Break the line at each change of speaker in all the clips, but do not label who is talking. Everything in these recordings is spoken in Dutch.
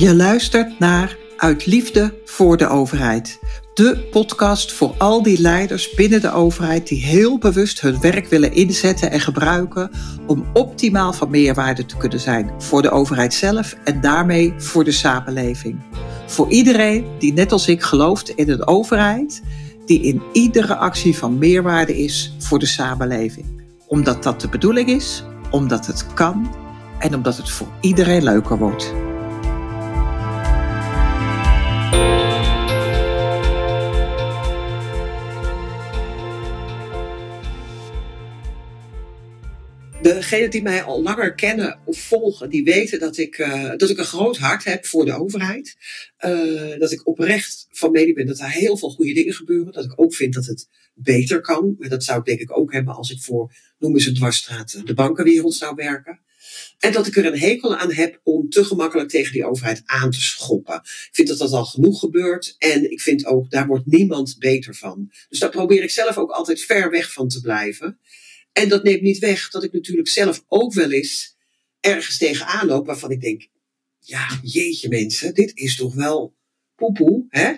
Je luistert naar Uit Liefde voor de Overheid. De podcast voor al die leiders binnen de overheid die heel bewust hun werk willen inzetten en gebruiken om optimaal van meerwaarde te kunnen zijn voor de overheid zelf en daarmee voor de samenleving. Voor iedereen die net als ik gelooft in een overheid die in iedere actie van meerwaarde is voor de samenleving. Omdat dat de bedoeling is, omdat het kan en omdat het voor iedereen leuker wordt. Degenen die mij al langer kennen of volgen, die weten dat ik, uh, dat ik een groot hart heb voor de overheid. Uh, dat ik oprecht van mening ben dat er heel veel goede dingen gebeuren. Dat ik ook vind dat het beter kan. Maar dat zou ik denk ik ook hebben als ik voor, noemen ze dwarsstraat, de bankenwereld zou werken. En dat ik er een hekel aan heb om te gemakkelijk tegen die overheid aan te schoppen. Ik vind dat dat al genoeg gebeurt. En ik vind ook, daar wordt niemand beter van. Dus daar probeer ik zelf ook altijd ver weg van te blijven. En dat neemt niet weg dat ik natuurlijk zelf ook wel eens ergens tegenaan loop waarvan ik denk, ja, jeetje mensen, dit is toch wel poepoe, hè?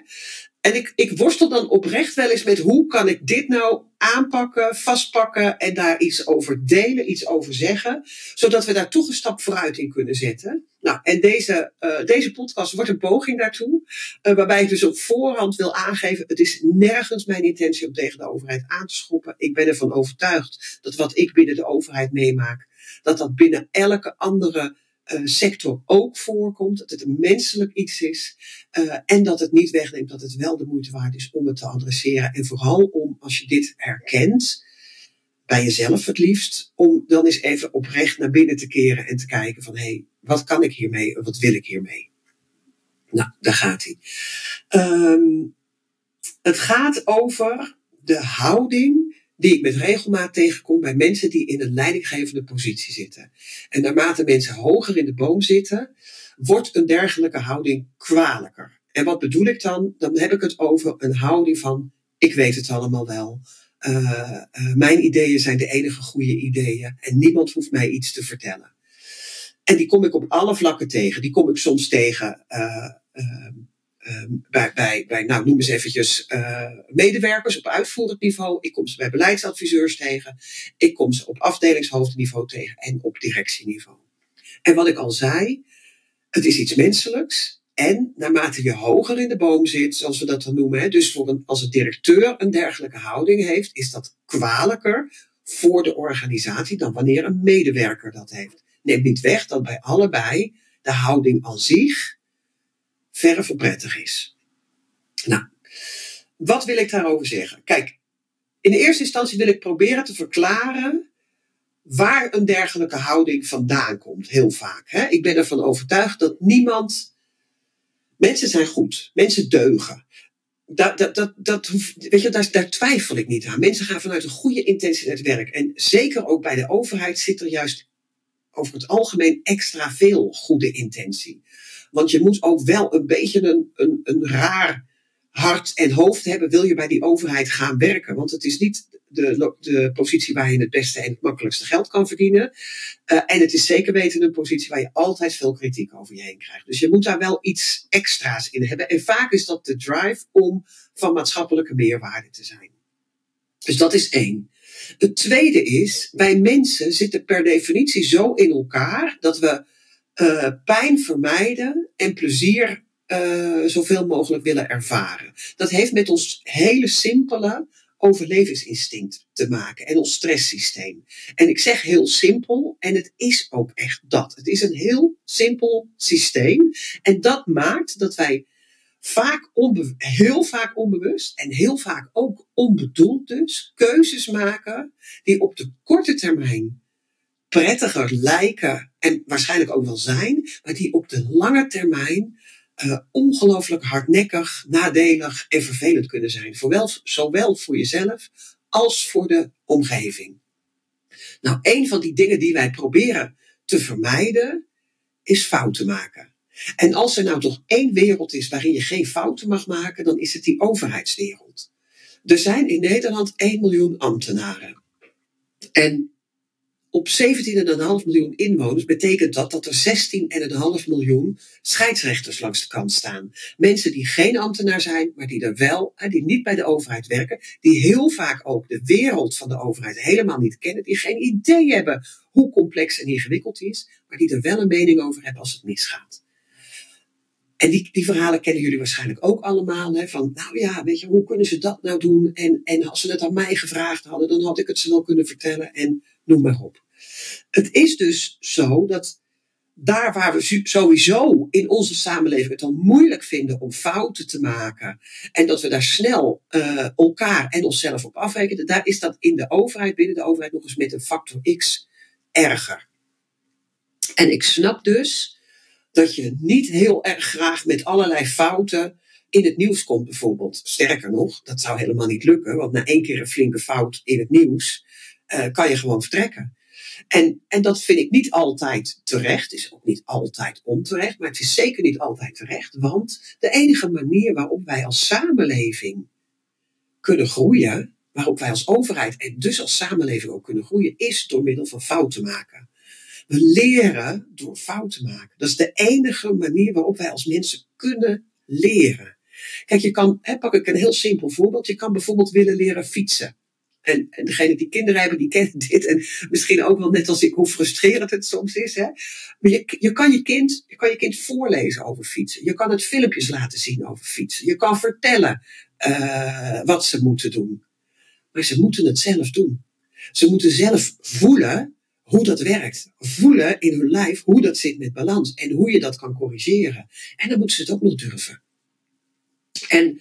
En ik, ik worstel dan oprecht wel eens met hoe kan ik dit nou aanpakken, vastpakken en daar iets over delen, iets over zeggen, zodat we daar toch een stap vooruit in kunnen zetten. Nou, en deze, uh, deze podcast wordt een poging daartoe, uh, waarbij ik dus op voorhand wil aangeven, het is nergens mijn intentie om tegen de overheid aan te schoppen. Ik ben ervan overtuigd dat wat ik binnen de overheid meemaak, dat dat binnen elke andere sector ook voorkomt, dat het een menselijk iets is uh, en dat het niet wegneemt dat het wel de moeite waard is om het te adresseren. En vooral om, als je dit herkent, bij jezelf het liefst, om dan eens even oprecht naar binnen te keren en te kijken van hé, hey, wat kan ik hiermee en wat wil ik hiermee? Nou, daar gaat hij. Um, het gaat over de houding die ik met regelmaat tegenkom bij mensen die in een leidinggevende positie zitten. En naarmate mensen hoger in de boom zitten, wordt een dergelijke houding kwalijker. En wat bedoel ik dan? Dan heb ik het over een houding van: ik weet het allemaal wel. Uh, uh, mijn ideeën zijn de enige goede ideeën en niemand hoeft mij iets te vertellen. En die kom ik op alle vlakken tegen. Die kom ik soms tegen Ehm, bij, bij, bij, nou noem eens eventjes, uh, medewerkers op uitvoerend niveau. Ik kom ze bij beleidsadviseurs tegen. Ik kom ze op afdelingshoofdniveau tegen en op directieniveau. En wat ik al zei, het is iets menselijks. En naarmate je hoger in de boom zit, zoals we dat dan noemen, hè, dus voor een, als een directeur een dergelijke houding heeft, is dat kwalijker voor de organisatie dan wanneer een medewerker dat heeft. Neemt niet weg dat bij allebei de houding aan zich verre prettig is. Nou, wat wil ik daarover zeggen? Kijk, in de eerste instantie wil ik proberen te verklaren waar een dergelijke houding vandaan komt, heel vaak. Hè? Ik ben ervan overtuigd dat niemand. Mensen zijn goed, mensen deugen. Dat, dat, dat, dat, weet je, daar, daar twijfel ik niet aan. Mensen gaan vanuit een goede intentie naar het werk. En zeker ook bij de overheid zit er juist over het algemeen extra veel goede intentie. Want je moet ook wel een beetje een, een, een raar hart en hoofd hebben, wil je bij die overheid gaan werken. Want het is niet de, de positie waar je het beste en het makkelijkste geld kan verdienen. Uh, en het is zeker weten een positie waar je altijd veel kritiek over je heen krijgt. Dus je moet daar wel iets extra's in hebben. En vaak is dat de drive om van maatschappelijke meerwaarde te zijn. Dus dat is één. Het tweede is, wij mensen zitten per definitie zo in elkaar dat we uh, pijn vermijden en plezier uh, zoveel mogelijk willen ervaren. Dat heeft met ons hele simpele overlevingsinstinct te maken en ons stresssysteem. En ik zeg heel simpel, en het is ook echt dat. Het is een heel simpel systeem. En dat maakt dat wij vaak heel vaak onbewust en heel vaak ook onbedoeld dus keuzes maken die op de korte termijn prettiger lijken en waarschijnlijk ook wel zijn, maar die op de lange termijn uh, ongelooflijk hardnekkig, nadelig en vervelend kunnen zijn. Zowel, zowel voor jezelf als voor de omgeving. Nou, een van die dingen die wij proberen te vermijden, is fouten maken. En als er nou toch één wereld is waarin je geen fouten mag maken, dan is het die overheidswereld. Er zijn in Nederland 1 miljoen ambtenaren. En op 17,5 miljoen inwoners betekent dat dat er 16,5 miljoen scheidsrechters langs de kant staan. Mensen die geen ambtenaar zijn, maar die er wel, die niet bij de overheid werken, die heel vaak ook de wereld van de overheid helemaal niet kennen, die geen idee hebben hoe complex en ingewikkeld die is, maar die er wel een mening over hebben als het misgaat. En die, die verhalen kennen jullie waarschijnlijk ook allemaal. Hè? Van, nou ja, weet je, hoe kunnen ze dat nou doen? En, en als ze het aan mij gevraagd hadden, dan had ik het ze wel kunnen vertellen. En noem maar op. Het is dus zo dat daar waar we sowieso in onze samenleving het dan moeilijk vinden om fouten te maken en dat we daar snel uh, elkaar en onszelf op afrekenen, daar is dat in de overheid, binnen de overheid, nog eens met een factor X erger. En ik snap dus dat je niet heel erg graag met allerlei fouten in het nieuws komt, bijvoorbeeld. Sterker nog, dat zou helemaal niet lukken, want na één keer een flinke fout in het nieuws uh, kan je gewoon vertrekken. En, en dat vind ik niet altijd terecht, is ook niet altijd onterecht, maar het is zeker niet altijd terecht, want de enige manier waarop wij als samenleving kunnen groeien, waarop wij als overheid en dus als samenleving ook kunnen groeien, is door middel van fouten maken. We leren door fouten maken. Dat is de enige manier waarop wij als mensen kunnen leren. Kijk, je kan, pak ik een heel simpel voorbeeld. Je kan bijvoorbeeld willen leren fietsen. En, en degene die kinderen hebben, die kennen dit. En misschien ook wel net als ik, hoe frustrerend het soms is. Hè? Maar je, je, kan je, kind, je kan je kind voorlezen over fietsen. Je kan het filmpjes laten zien over fietsen. Je kan vertellen uh, wat ze moeten doen. Maar ze moeten het zelf doen. Ze moeten zelf voelen hoe dat werkt. Voelen in hun lijf hoe dat zit met balans. En hoe je dat kan corrigeren. En dan moeten ze het ook nog durven. En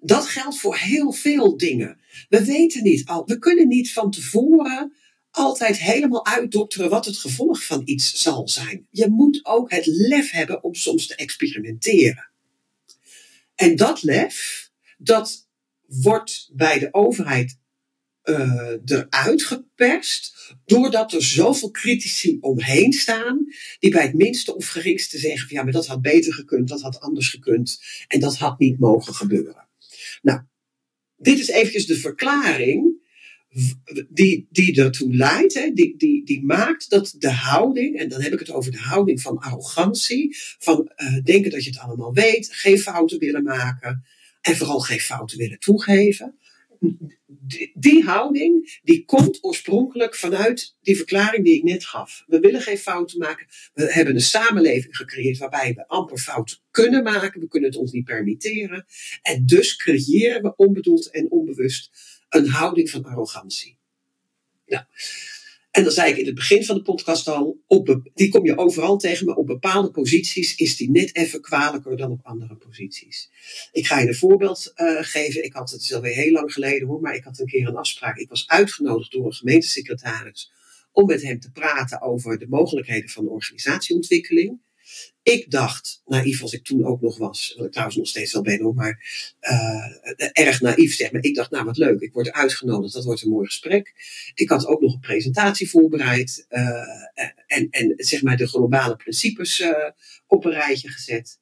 dat geldt voor heel veel dingen. We weten niet al, we kunnen niet van tevoren altijd helemaal uitdokteren wat het gevolg van iets zal zijn. Je moet ook het lef hebben om soms te experimenteren. En dat lef, dat wordt bij de overheid uh, eruit geperst, doordat er zoveel critici omheen staan, die bij het minste of geringste zeggen van ja, maar dat had beter gekund, dat had anders gekund en dat had niet mogen gebeuren. Nou, dit is eventjes de verklaring die, die ertoe leidt, hè, die, die, die maakt dat de houding, en dan heb ik het over de houding van arrogantie, van uh, denken dat je het allemaal weet, geen fouten willen maken en vooral geen fouten willen toegeven. Die, houding, die komt oorspronkelijk vanuit die verklaring die ik net gaf. We willen geen fouten maken. We hebben een samenleving gecreëerd waarbij we amper fouten kunnen maken. We kunnen het ons niet permitteren. En dus creëren we onbedoeld en onbewust een houding van arrogantie. Nou, en dan zei ik in het begin van de podcast al, op, die kom je overal tegen, maar op bepaalde posities is die net even kwalijker dan op andere posities. Ik ga je een voorbeeld uh, geven. Ik had het is alweer heel lang geleden hoor, maar ik had een keer een afspraak. Ik was uitgenodigd door een gemeentesecretaris om met hem te praten over de mogelijkheden van organisatieontwikkeling. Ik dacht, naïef als ik toen ook nog was, wat ik trouwens nog steeds wel ben hoor, maar uh, erg naïef zeg maar. Ik dacht, nou wat leuk, ik word uitgenodigd, dat wordt een mooi gesprek. Ik had ook nog een presentatie voorbereid uh, en, en zeg maar de globale principes uh, op een rijtje gezet.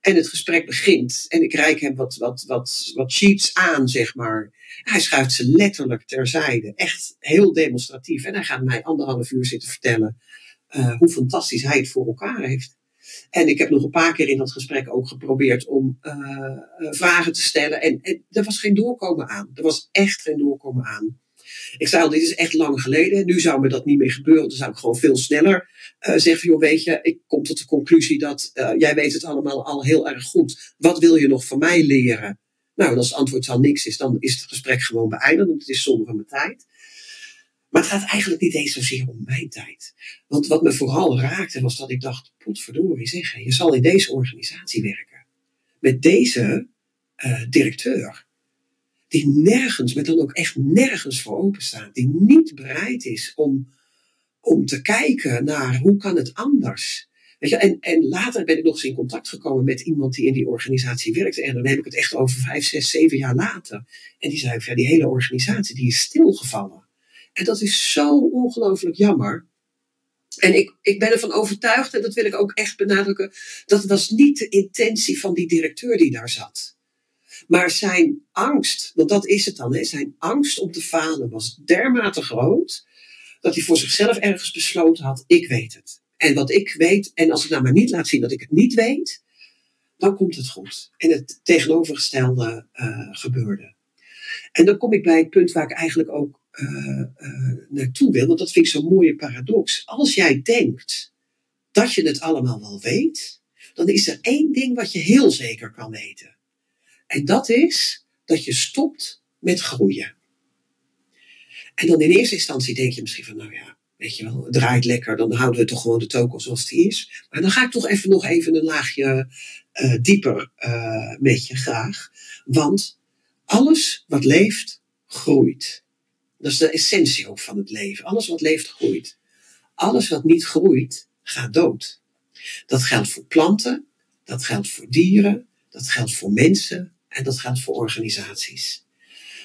En het gesprek begint en ik reik hem wat, wat, wat, wat sheets aan, zeg maar. Hij schuift ze letterlijk terzijde, echt heel demonstratief. En hij gaat mij anderhalf uur zitten vertellen hoe fantastisch hij het voor elkaar heeft. En ik heb nog een paar keer in dat gesprek ook geprobeerd om uh, vragen te stellen. En, en, er was geen doorkomen aan. Er was echt geen doorkomen aan. Ik zei al, dit is echt lang geleden. Nu zou me dat niet meer gebeuren. Dan zou ik gewoon veel sneller uh, zeggen, joh, weet je, ik kom tot de conclusie dat jij weet het allemaal al heel erg goed. Wat wil je nog van mij leren? Nou, als het antwoord al niks is, dan is het gesprek gewoon beëindigd, want het is zonde van mijn tijd. Maar het gaat eigenlijk niet eens zozeer om mijn tijd. Want wat me vooral raakte was dat ik dacht, potverdorie zeg, je zal in deze organisatie werken. Met deze uh, directeur. Die nergens, met dan ook echt nergens voor open staat. Die niet bereid is om, om te kijken naar hoe kan het anders. Weet je, en, en later ben ik nog eens in contact gekomen met iemand die in die organisatie werkte. En dan heb ik het echt over vijf, zes, zeven jaar later. En die zei, ja, die hele organisatie die is stilgevallen. En dat is zo ongelooflijk jammer. En ik, ik ben ervan overtuigd, en dat wil ik ook echt benadrukken, dat was niet de intentie van die directeur die daar zat. Maar zijn angst, want dat is het dan, zijn angst om te falen was dermate groot, dat hij voor zichzelf ergens besloten had, ik weet het. En wat ik weet, en als ik nou maar niet laat zien dat ik het niet weet, dan komt het goed. En het tegenovergestelde uh, gebeurde. En dan kom ik bij het punt waar ik eigenlijk ook uh, naartoe wil, want dat vind ik zo'n mooie paradox. Als jij denkt dat je het allemaal wel weet, dan is er één ding wat je heel zeker kan weten. En dat is dat je stopt met groeien. En dan in eerste instantie denk je misschien van, nou ja, weet je wel, het draait lekker, dan houden we toch gewoon de token zoals die is. Maar dan ga ik toch even nog even een laagje uh, dieper uh, met je graag. Want alles wat leeft, groeit. Dat is de essentie ook van het leven. Alles wat leeft, groeit. Alles wat niet groeit, gaat dood. Dat geldt voor planten, dat geldt voor dieren, dat geldt voor mensen en dat geldt voor organisaties.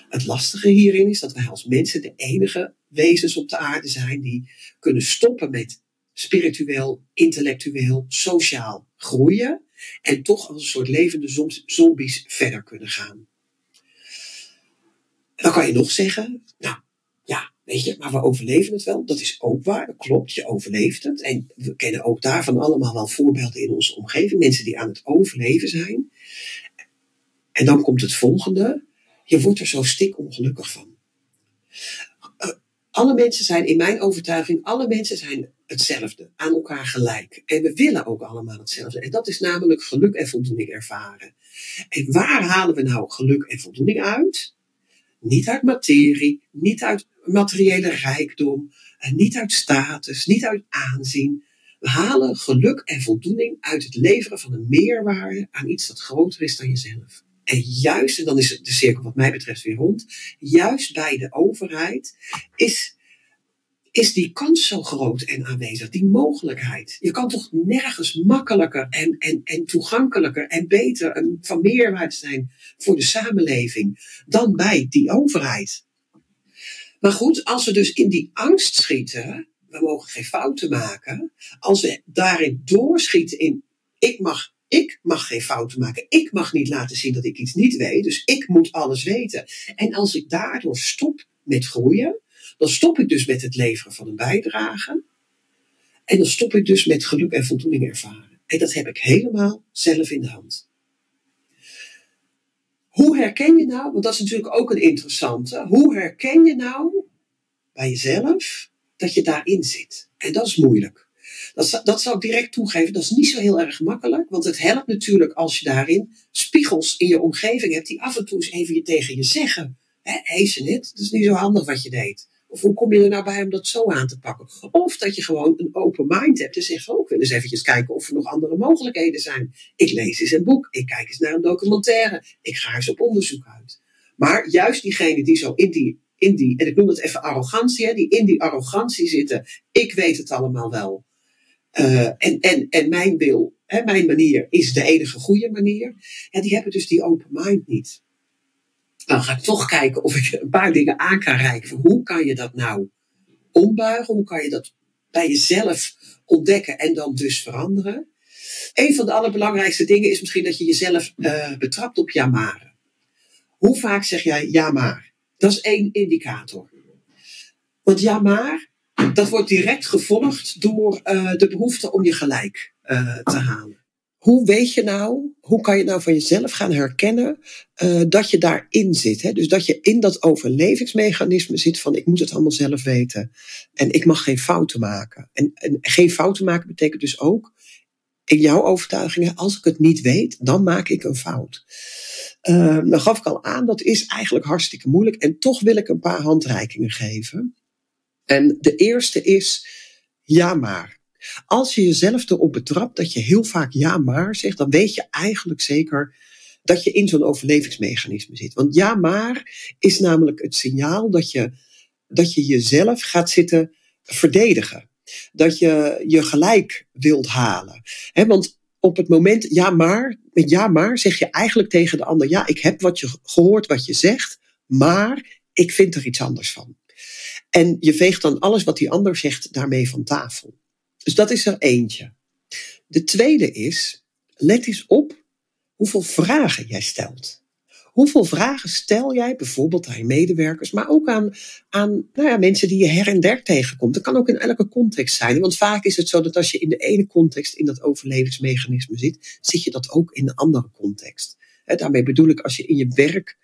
Het lastige hierin is dat wij als mensen de enige wezens op de aarde zijn die kunnen stoppen met spiritueel, intellectueel, sociaal groeien en toch als een soort levende zombies verder kunnen gaan. Dan kan je nog zeggen, nou ja, weet je, maar we overleven het wel. Dat is ook waar, dat klopt, je overleeft het. En we kennen ook daarvan allemaal wel voorbeelden in onze omgeving, mensen die aan het overleven zijn. En dan komt het volgende, je wordt er zo stik ongelukkig van. Eh, alle mensen zijn, in mijn overtuiging, alle mensen zijn hetzelfde, aan elkaar gelijk. En we willen ook allemaal hetzelfde. En dat is namelijk geluk en voldoening ervaren. En waar halen we nou geluk en voldoening uit? Niet uit materie, niet uit materiële rijkdom, en niet uit status, niet uit aanzien. We halen geluk en voldoening uit het leveren van een meerwaarde aan iets dat groter is dan jezelf. En juist, en dan is de cirkel wat mij betreft weer rond, juist bij de overheid is, is die kans zo groot en aanwezig, die mogelijkheid. Je kan toch nergens makkelijker en, en, en toegankelijker en beter en van meerwaarde zijn voor de samenleving dan bij die overheid. Maar goed, als we dus in die angst schieten, we mogen geen fouten maken, als we daarin doorschieten in ik mag ik mag geen fouten maken. Ik mag niet laten zien dat ik iets niet weet. Dus ik moet alles weten. En als ik daardoor stop met groeien, dan stop ik dus met het leveren van een bijdrage. En dan stop ik dus met geluk en voldoening ervaren. En dat heb ik helemaal zelf in de hand. Hoe herken je nou, want dat is natuurlijk ook een interessante, hoe herken je nou bij jezelf dat je daarin zit? En dat is moeilijk. Dat, dat zou ik direct toegeven. Dat is niet zo heel erg makkelijk. Want het helpt natuurlijk als je daarin spiegels in je omgeving hebt. Die af en toe eens even je tegen je zeggen. Hé, ze net, dat is niet zo handig wat je deed. Of hoe kom je er nou bij om dat zo aan te pakken? Of dat je gewoon een open mind hebt en zegt ook wel eens eventjes kijken of er nog andere mogelijkheden zijn. Ik lees eens een boek, ik kijk eens naar een documentaire, ik ga eens op onderzoek uit. Maar juist diegenen die zo in die, in die en ik noem dat even arrogantie, hè, die in die arrogantie zitten, ik weet het allemaal wel. Uh, en, en, en mijn wil, hè, mijn manier is de enige goede manier. Ja, die hebben dus die open mind niet. Dan ga ik toch kijken of ik een paar dingen aan kan reiken. Hoe kan je dat nou ombuigen? Hoe kan je dat bij jezelf ontdekken en dan dus veranderen? Een van de allerbelangrijkste dingen is misschien dat je jezelf uh, betrapt op ja maar. Hoe vaak zeg jij ja maar? Dat is één indicator. Want ja maar dat wordt direct gevolgd door uh, de behoefte om je gelijk uh, te halen. Hoe weet je nou, hoe kan je nou van jezelf gaan herkennen uh, dat je daarin zit? Hè? Dus dat je in dat overlevingsmechanisme zit van ik moet het allemaal zelf weten. En ik mag geen fouten maken. En, en geen fouten maken betekent dus ook, in jouw overtuigingen, als ik het niet weet, dan maak ik een fout. Uh, dan gaf ik al aan, dat is eigenlijk hartstikke moeilijk. En toch wil ik een paar handreikingen geven. En de eerste is ja maar. Als je jezelf erop betrapt dat je heel vaak ja maar zegt, dan weet je eigenlijk zeker dat je in zo'n overlevingsmechanisme zit. Want ja maar is namelijk het signaal dat je, dat je jezelf gaat zitten verdedigen. Dat je je gelijk wilt halen. Want op het moment ja maar, met ja maar zeg je eigenlijk tegen de ander, ja ik heb wat je gehoord wat je zegt, maar ik vind er iets anders van. En je veegt dan alles wat die ander zegt daarmee van tafel. Dus dat is er eentje. De tweede is, let eens op hoeveel vragen jij stelt. Hoeveel vragen stel jij bijvoorbeeld aan je medewerkers, maar ook aan, aan nou ja, mensen die je her en der tegenkomt? Dat kan ook in elke context zijn. Want vaak is het zo dat als je in de ene context in dat overlevingsmechanisme zit, zit je dat ook in de andere context. daarmee bedoel ik, als je in je werk,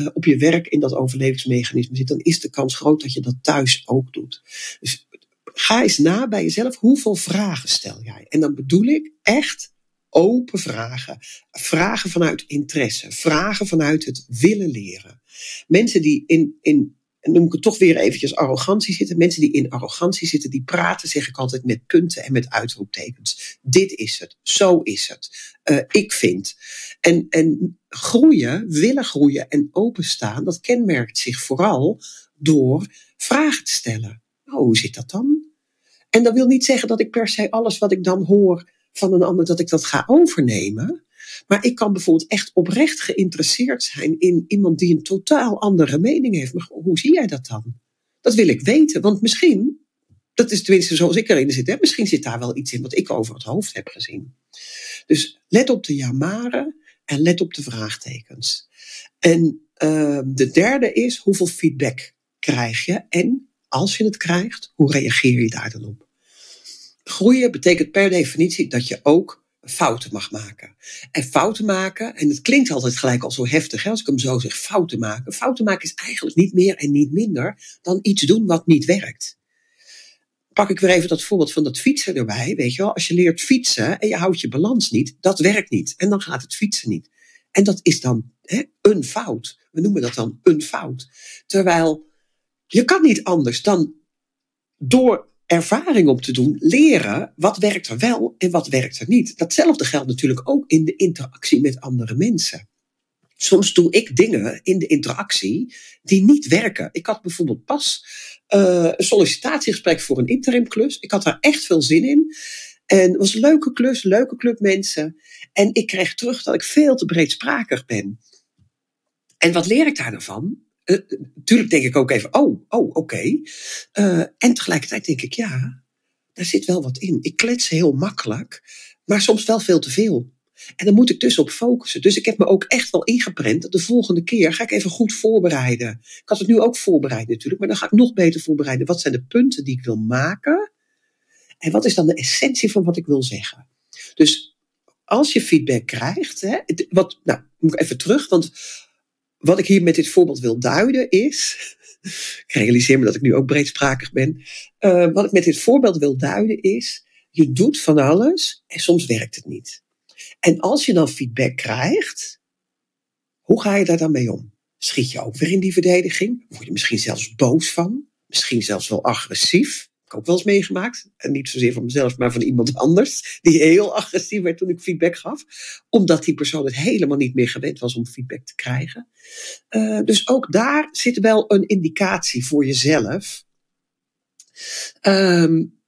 uh, op je werk in dat overlevingsmechanisme zit, dan is de kans groot dat je dat thuis ook doet. Dus ga eens na bij jezelf, hoeveel vragen stel jij? En dan bedoel ik echt open vragen. Vragen vanuit interesse. Vragen vanuit het willen leren. Mensen die in, in noem ik het toch weer eventjes arrogantie zitten. Mensen die in arrogantie zitten, die praten, zeg ik altijd, met punten en met uitroeptekens. Dit is het, zo is het. Uh, ik vind. En, en groeien, willen groeien en openstaan, dat kenmerkt zich vooral door vragen te stellen. Oh, hoe zit dat dan? En dat wil niet zeggen dat ik per se alles wat ik dan hoor van een ander, dat ik dat ga overnemen. Maar ik kan bijvoorbeeld echt oprecht geïnteresseerd zijn in iemand die een totaal andere mening heeft. Maar hoe zie jij dat dan? Dat wil ik weten, want misschien, dat is tenminste zoals ik erin zit, hè, misschien zit daar wel iets in wat ik over het hoofd heb gezien. Dus let op de jamaren en let op de vraagtekens. En uh, de derde is, hoeveel feedback krijg je? En als je het krijgt, hoe reageer je daar dan op? Groeien betekent per definitie dat je ook fouten mag maken. En fouten maken, en het klinkt altijd gelijk al zo heftig, hè, als ik hem zo zeg, fouten maken. Fouten maken is eigenlijk niet meer en niet minder dan iets doen wat niet werkt. Pak ik weer even dat voorbeeld van dat fietsen erbij. Weet je wel, als je leert fietsen en je houdt je balans niet, dat werkt niet. En dan gaat het fietsen niet. En dat is dan hè, een fout. We noemen dat dan een fout. Terwijl je kan niet anders dan door ervaring op te doen, leren wat werkt er wel en wat werkt er niet. Datzelfde geldt natuurlijk ook in de interactie met andere mensen. Soms doe ik dingen in de interactie die niet werken. Ik had bijvoorbeeld pas uh, een sollicitatiegesprek voor een interimklus. Ik had daar echt veel zin in. En het was een leuke klus, leuke club mensen. En ik kreeg terug dat ik veel te breedsprakig ben. En wat leer ik daar nou? Uh, natuurlijk denk ik ook even, oh, oh, oké. Uh, en tegelijkertijd denk ik, ja, daar zit wel wat in. Ik klets heel makkelijk, maar soms wel veel te veel. En dan moet ik dus op focussen. Dus ik heb me ook echt wel ingeprent dat de volgende keer ga ik even goed voorbereiden. Ik had het nu ook voorbereid natuurlijk, maar dan ga ik nog beter voorbereiden. Wat zijn de punten die ik wil maken? En wat is dan de essentie van wat ik wil zeggen? Dus als je feedback krijgt, hè, wat, nou, moet ik even terug, want wat ik hier met dit voorbeeld wil duiden is. ik realiseer me dat ik nu ook breedsprakig ben. Uh, wat ik met dit voorbeeld wil duiden is. Je doet van alles en soms werkt het niet. En als je dan feedback krijgt, hoe ga je daar dan mee om? Schiet je ook weer in die verdediging? Word je misschien zelfs boos van? Misschien zelfs wel agressief? Ook wel eens meegemaakt. En niet zozeer van mezelf, maar van iemand anders. Die heel agressief werd toen ik feedback gaf. Omdat die persoon het helemaal niet meer gewend was om feedback te krijgen. Uh, dus ook daar zit wel een indicatie voor jezelf. Um,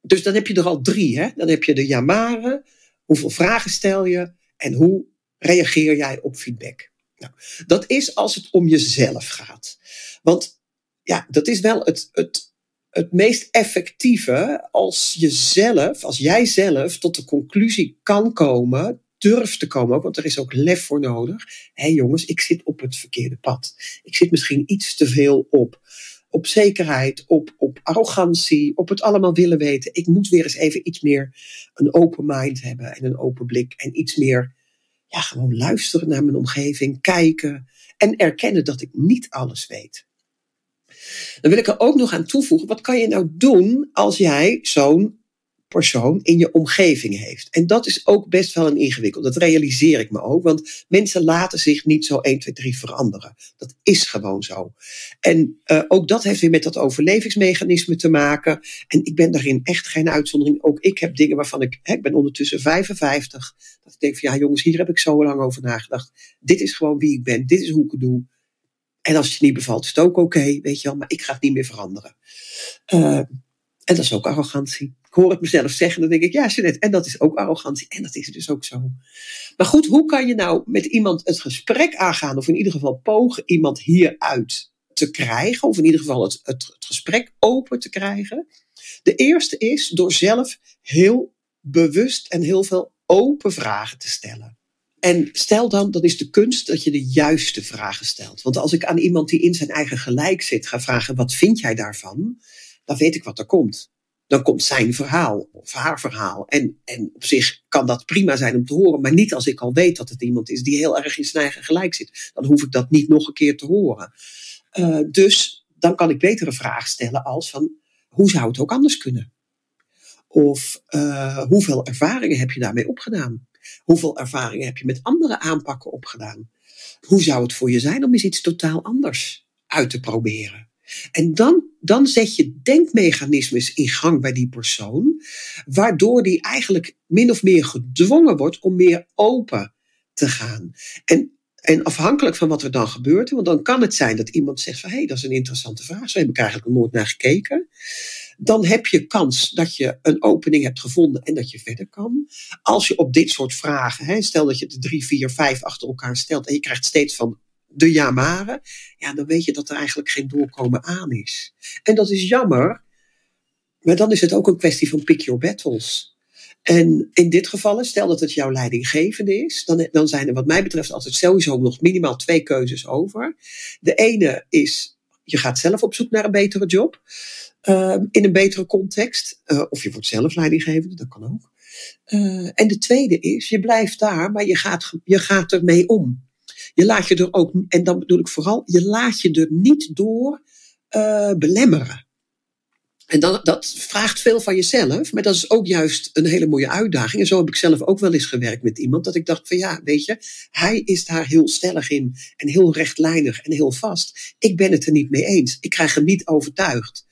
dus dan heb je er al drie. Hè? Dan heb je de jamaren. Hoeveel vragen stel je? En hoe reageer jij op feedback? Nou, dat is als het om jezelf gaat. Want ja, dat is wel het, het, het meest effectieve als je zelf, als jij zelf tot de conclusie kan komen, durft te komen ook, want er is ook lef voor nodig. Hé hey jongens, ik zit op het verkeerde pad. Ik zit misschien iets te veel op, op zekerheid, op, op arrogantie, op het allemaal willen weten. Ik moet weer eens even iets meer een open mind hebben en een open blik en iets meer, ja, gewoon luisteren naar mijn omgeving, kijken en erkennen dat ik niet alles weet. Dan wil ik er ook nog aan toevoegen, wat kan je nou doen als jij zo'n persoon in je omgeving heeft. En dat is ook best wel een ingewikkeld. Dat realiseer ik me ook. Want mensen laten zich niet zo 1, 2, 3 veranderen. Dat is gewoon zo. En uh, ook dat heeft weer met dat overlevingsmechanisme te maken. En ik ben daarin echt geen uitzondering. Ook ik heb dingen waarvan ik, hè, ik ben ondertussen 55. Dat ik denk van ja jongens, hier heb ik zo lang over nagedacht. Dit is gewoon wie ik ben. Dit is hoe ik het doe. En als het je niet bevalt, is het ook oké, weet je wel, maar ik ga het niet meer veranderen. Uh, en dat is ook arrogantie. Ik hoor het mezelf zeggen, dan denk ik, ja, Jeanette, en dat is ook arrogantie. En dat is dus ook zo. Maar goed, hoe kan je nou met iemand het gesprek aangaan, of in ieder geval pogen iemand hieruit te krijgen, of in ieder geval het, het gesprek open te krijgen? De eerste is door zelf heel bewust en heel veel open vragen te stellen. En stel dan, dat is de kunst dat je de juiste vragen stelt. Want als ik aan iemand die in zijn eigen gelijk zit ga vragen, wat vind jij daarvan? Dan weet ik wat er komt. Dan komt zijn verhaal of haar verhaal. En, en op zich kan dat prima zijn om te horen, maar niet als ik al weet dat het iemand is die heel erg in zijn eigen gelijk zit. Dan hoef ik dat niet nog een keer te horen. Uh, dus dan kan ik betere vragen stellen als van, hoe zou het ook anders kunnen? Of uh, hoeveel ervaringen heb je daarmee opgedaan? Hoeveel ervaringen heb je met andere aanpakken opgedaan? Hoe zou het voor je zijn om eens iets totaal anders uit te proberen? En dan, dan zet je denkmechanismes in gang bij die persoon, waardoor die eigenlijk min of meer gedwongen wordt om meer open te gaan. En, en afhankelijk van wat er dan gebeurt, want dan kan het zijn dat iemand zegt van hé, hey, dat is een interessante vraag, zo heb ik eigenlijk nog nooit naar gekeken dan heb je kans dat je een opening hebt gevonden en dat je verder kan. Als je op dit soort vragen, hè, stel dat je de drie, vier, vijf achter elkaar stelt en je krijgt steeds van de ja-maren, ja, dan weet je dat er eigenlijk geen doorkomen aan is. En dat is jammer, maar dan is het ook een kwestie van pick your battles. En in dit geval, stel dat het jouw leidinggevende is, dan, dan zijn er wat mij betreft altijd sowieso nog minimaal twee keuzes over. De ene is, je gaat zelf op zoek naar een betere job. Ehm, in een betere context. Uh, of je wordt zelf leidinggevende, dat kan ook. Uh, en de tweede is, je blijft daar, maar je gaat, je gaat ermee om. Je laat je er ook, en dan bedoel ik vooral, je laat je er niet door uh, belemmeren. En dan, dat vraagt veel van jezelf, maar dat is ook juist een hele mooie uitdaging. En zo heb ik zelf ook wel eens gewerkt met iemand, dat ik dacht van ja, weet je, hij is daar heel stellig in en heel rechtlijnig en heel vast. Ik ben het er niet mee eens. Ik krijg hem niet overtuigd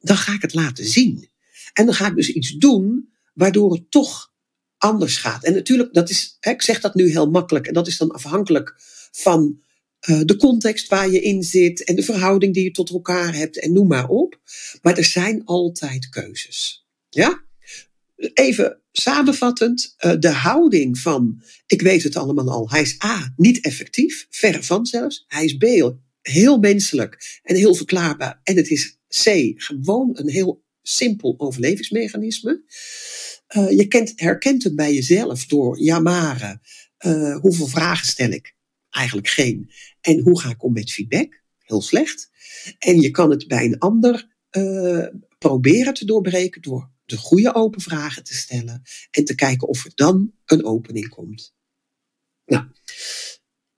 dan ga ik het laten zien. En dan ga ik dus iets doen waardoor het toch anders gaat. En natuurlijk, dat is, ik zeg dat nu heel makkelijk. En dat is dan afhankelijk van uh, de context waar je in zit en de verhouding die je tot elkaar hebt en noem maar op. Maar er zijn altijd keuzes. Ja? Even samenvattend, uh, de houding van ik weet het allemaal al. Hij is A, niet effectief, verre van zelfs. Hij is B, heel menselijk en heel verklaarbaar. En het is C, gewoon een heel simpel overlevingsmechanisme. Uh, je kent, herkent het bij jezelf door, ja maar, hoeveel vragen stel ik? Eigenlijk geen. En hoe ga ik om met feedback? Heel slecht. En je kan het bij een ander uh, proberen te doorbreken door de goede open vragen te stellen en te kijken of er dan een opening komt. Nou,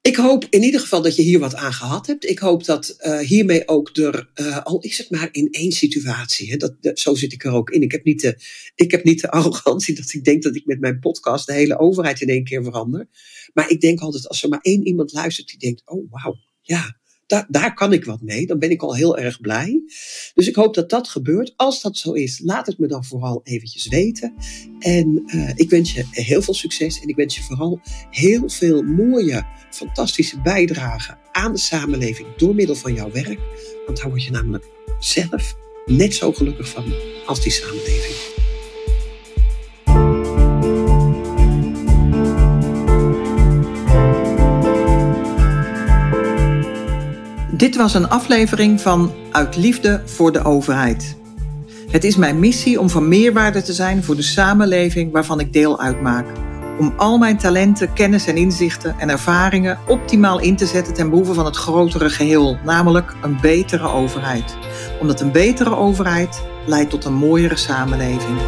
ik hoop in ieder geval dat je hier wat aan gehad hebt. Ik hoop dat uh, hiermee ook er, uh, al is het maar in één situatie, hè, dat, dat, zo zit ik er ook in. Ik heb, niet de, ik heb niet de arrogantie dat ik denk dat ik met mijn podcast de hele overheid in één keer verander. Maar ik denk altijd, als er maar één iemand luistert die denkt, oh wauw, ja, daar, kan ik wat mee. Dan ben ik al heel erg blij. Dus ik hoop dat dat gebeurt. Als dat zo is, laat het me dan vooral eventjes weten. En uh, ik wens je heel veel succes. En ik wens je vooral heel veel mooie, fantastische bijdragen aan de samenleving door middel van jouw werk. Want daar word je namelijk zelf net zo gelukkig van als die samenleving. Dit was een aflevering van Uit Liefde voor de Overheid. Het is mijn missie om van meerwaarde te zijn voor de samenleving waarvan ik deel uitmaak. Om al mijn talenten, kennis en inzichten en ervaringen optimaal in te zetten ten behoeve van het grotere geheel, namelijk een betere overheid. Omdat een betere overheid leidt tot een mooiere samenleving.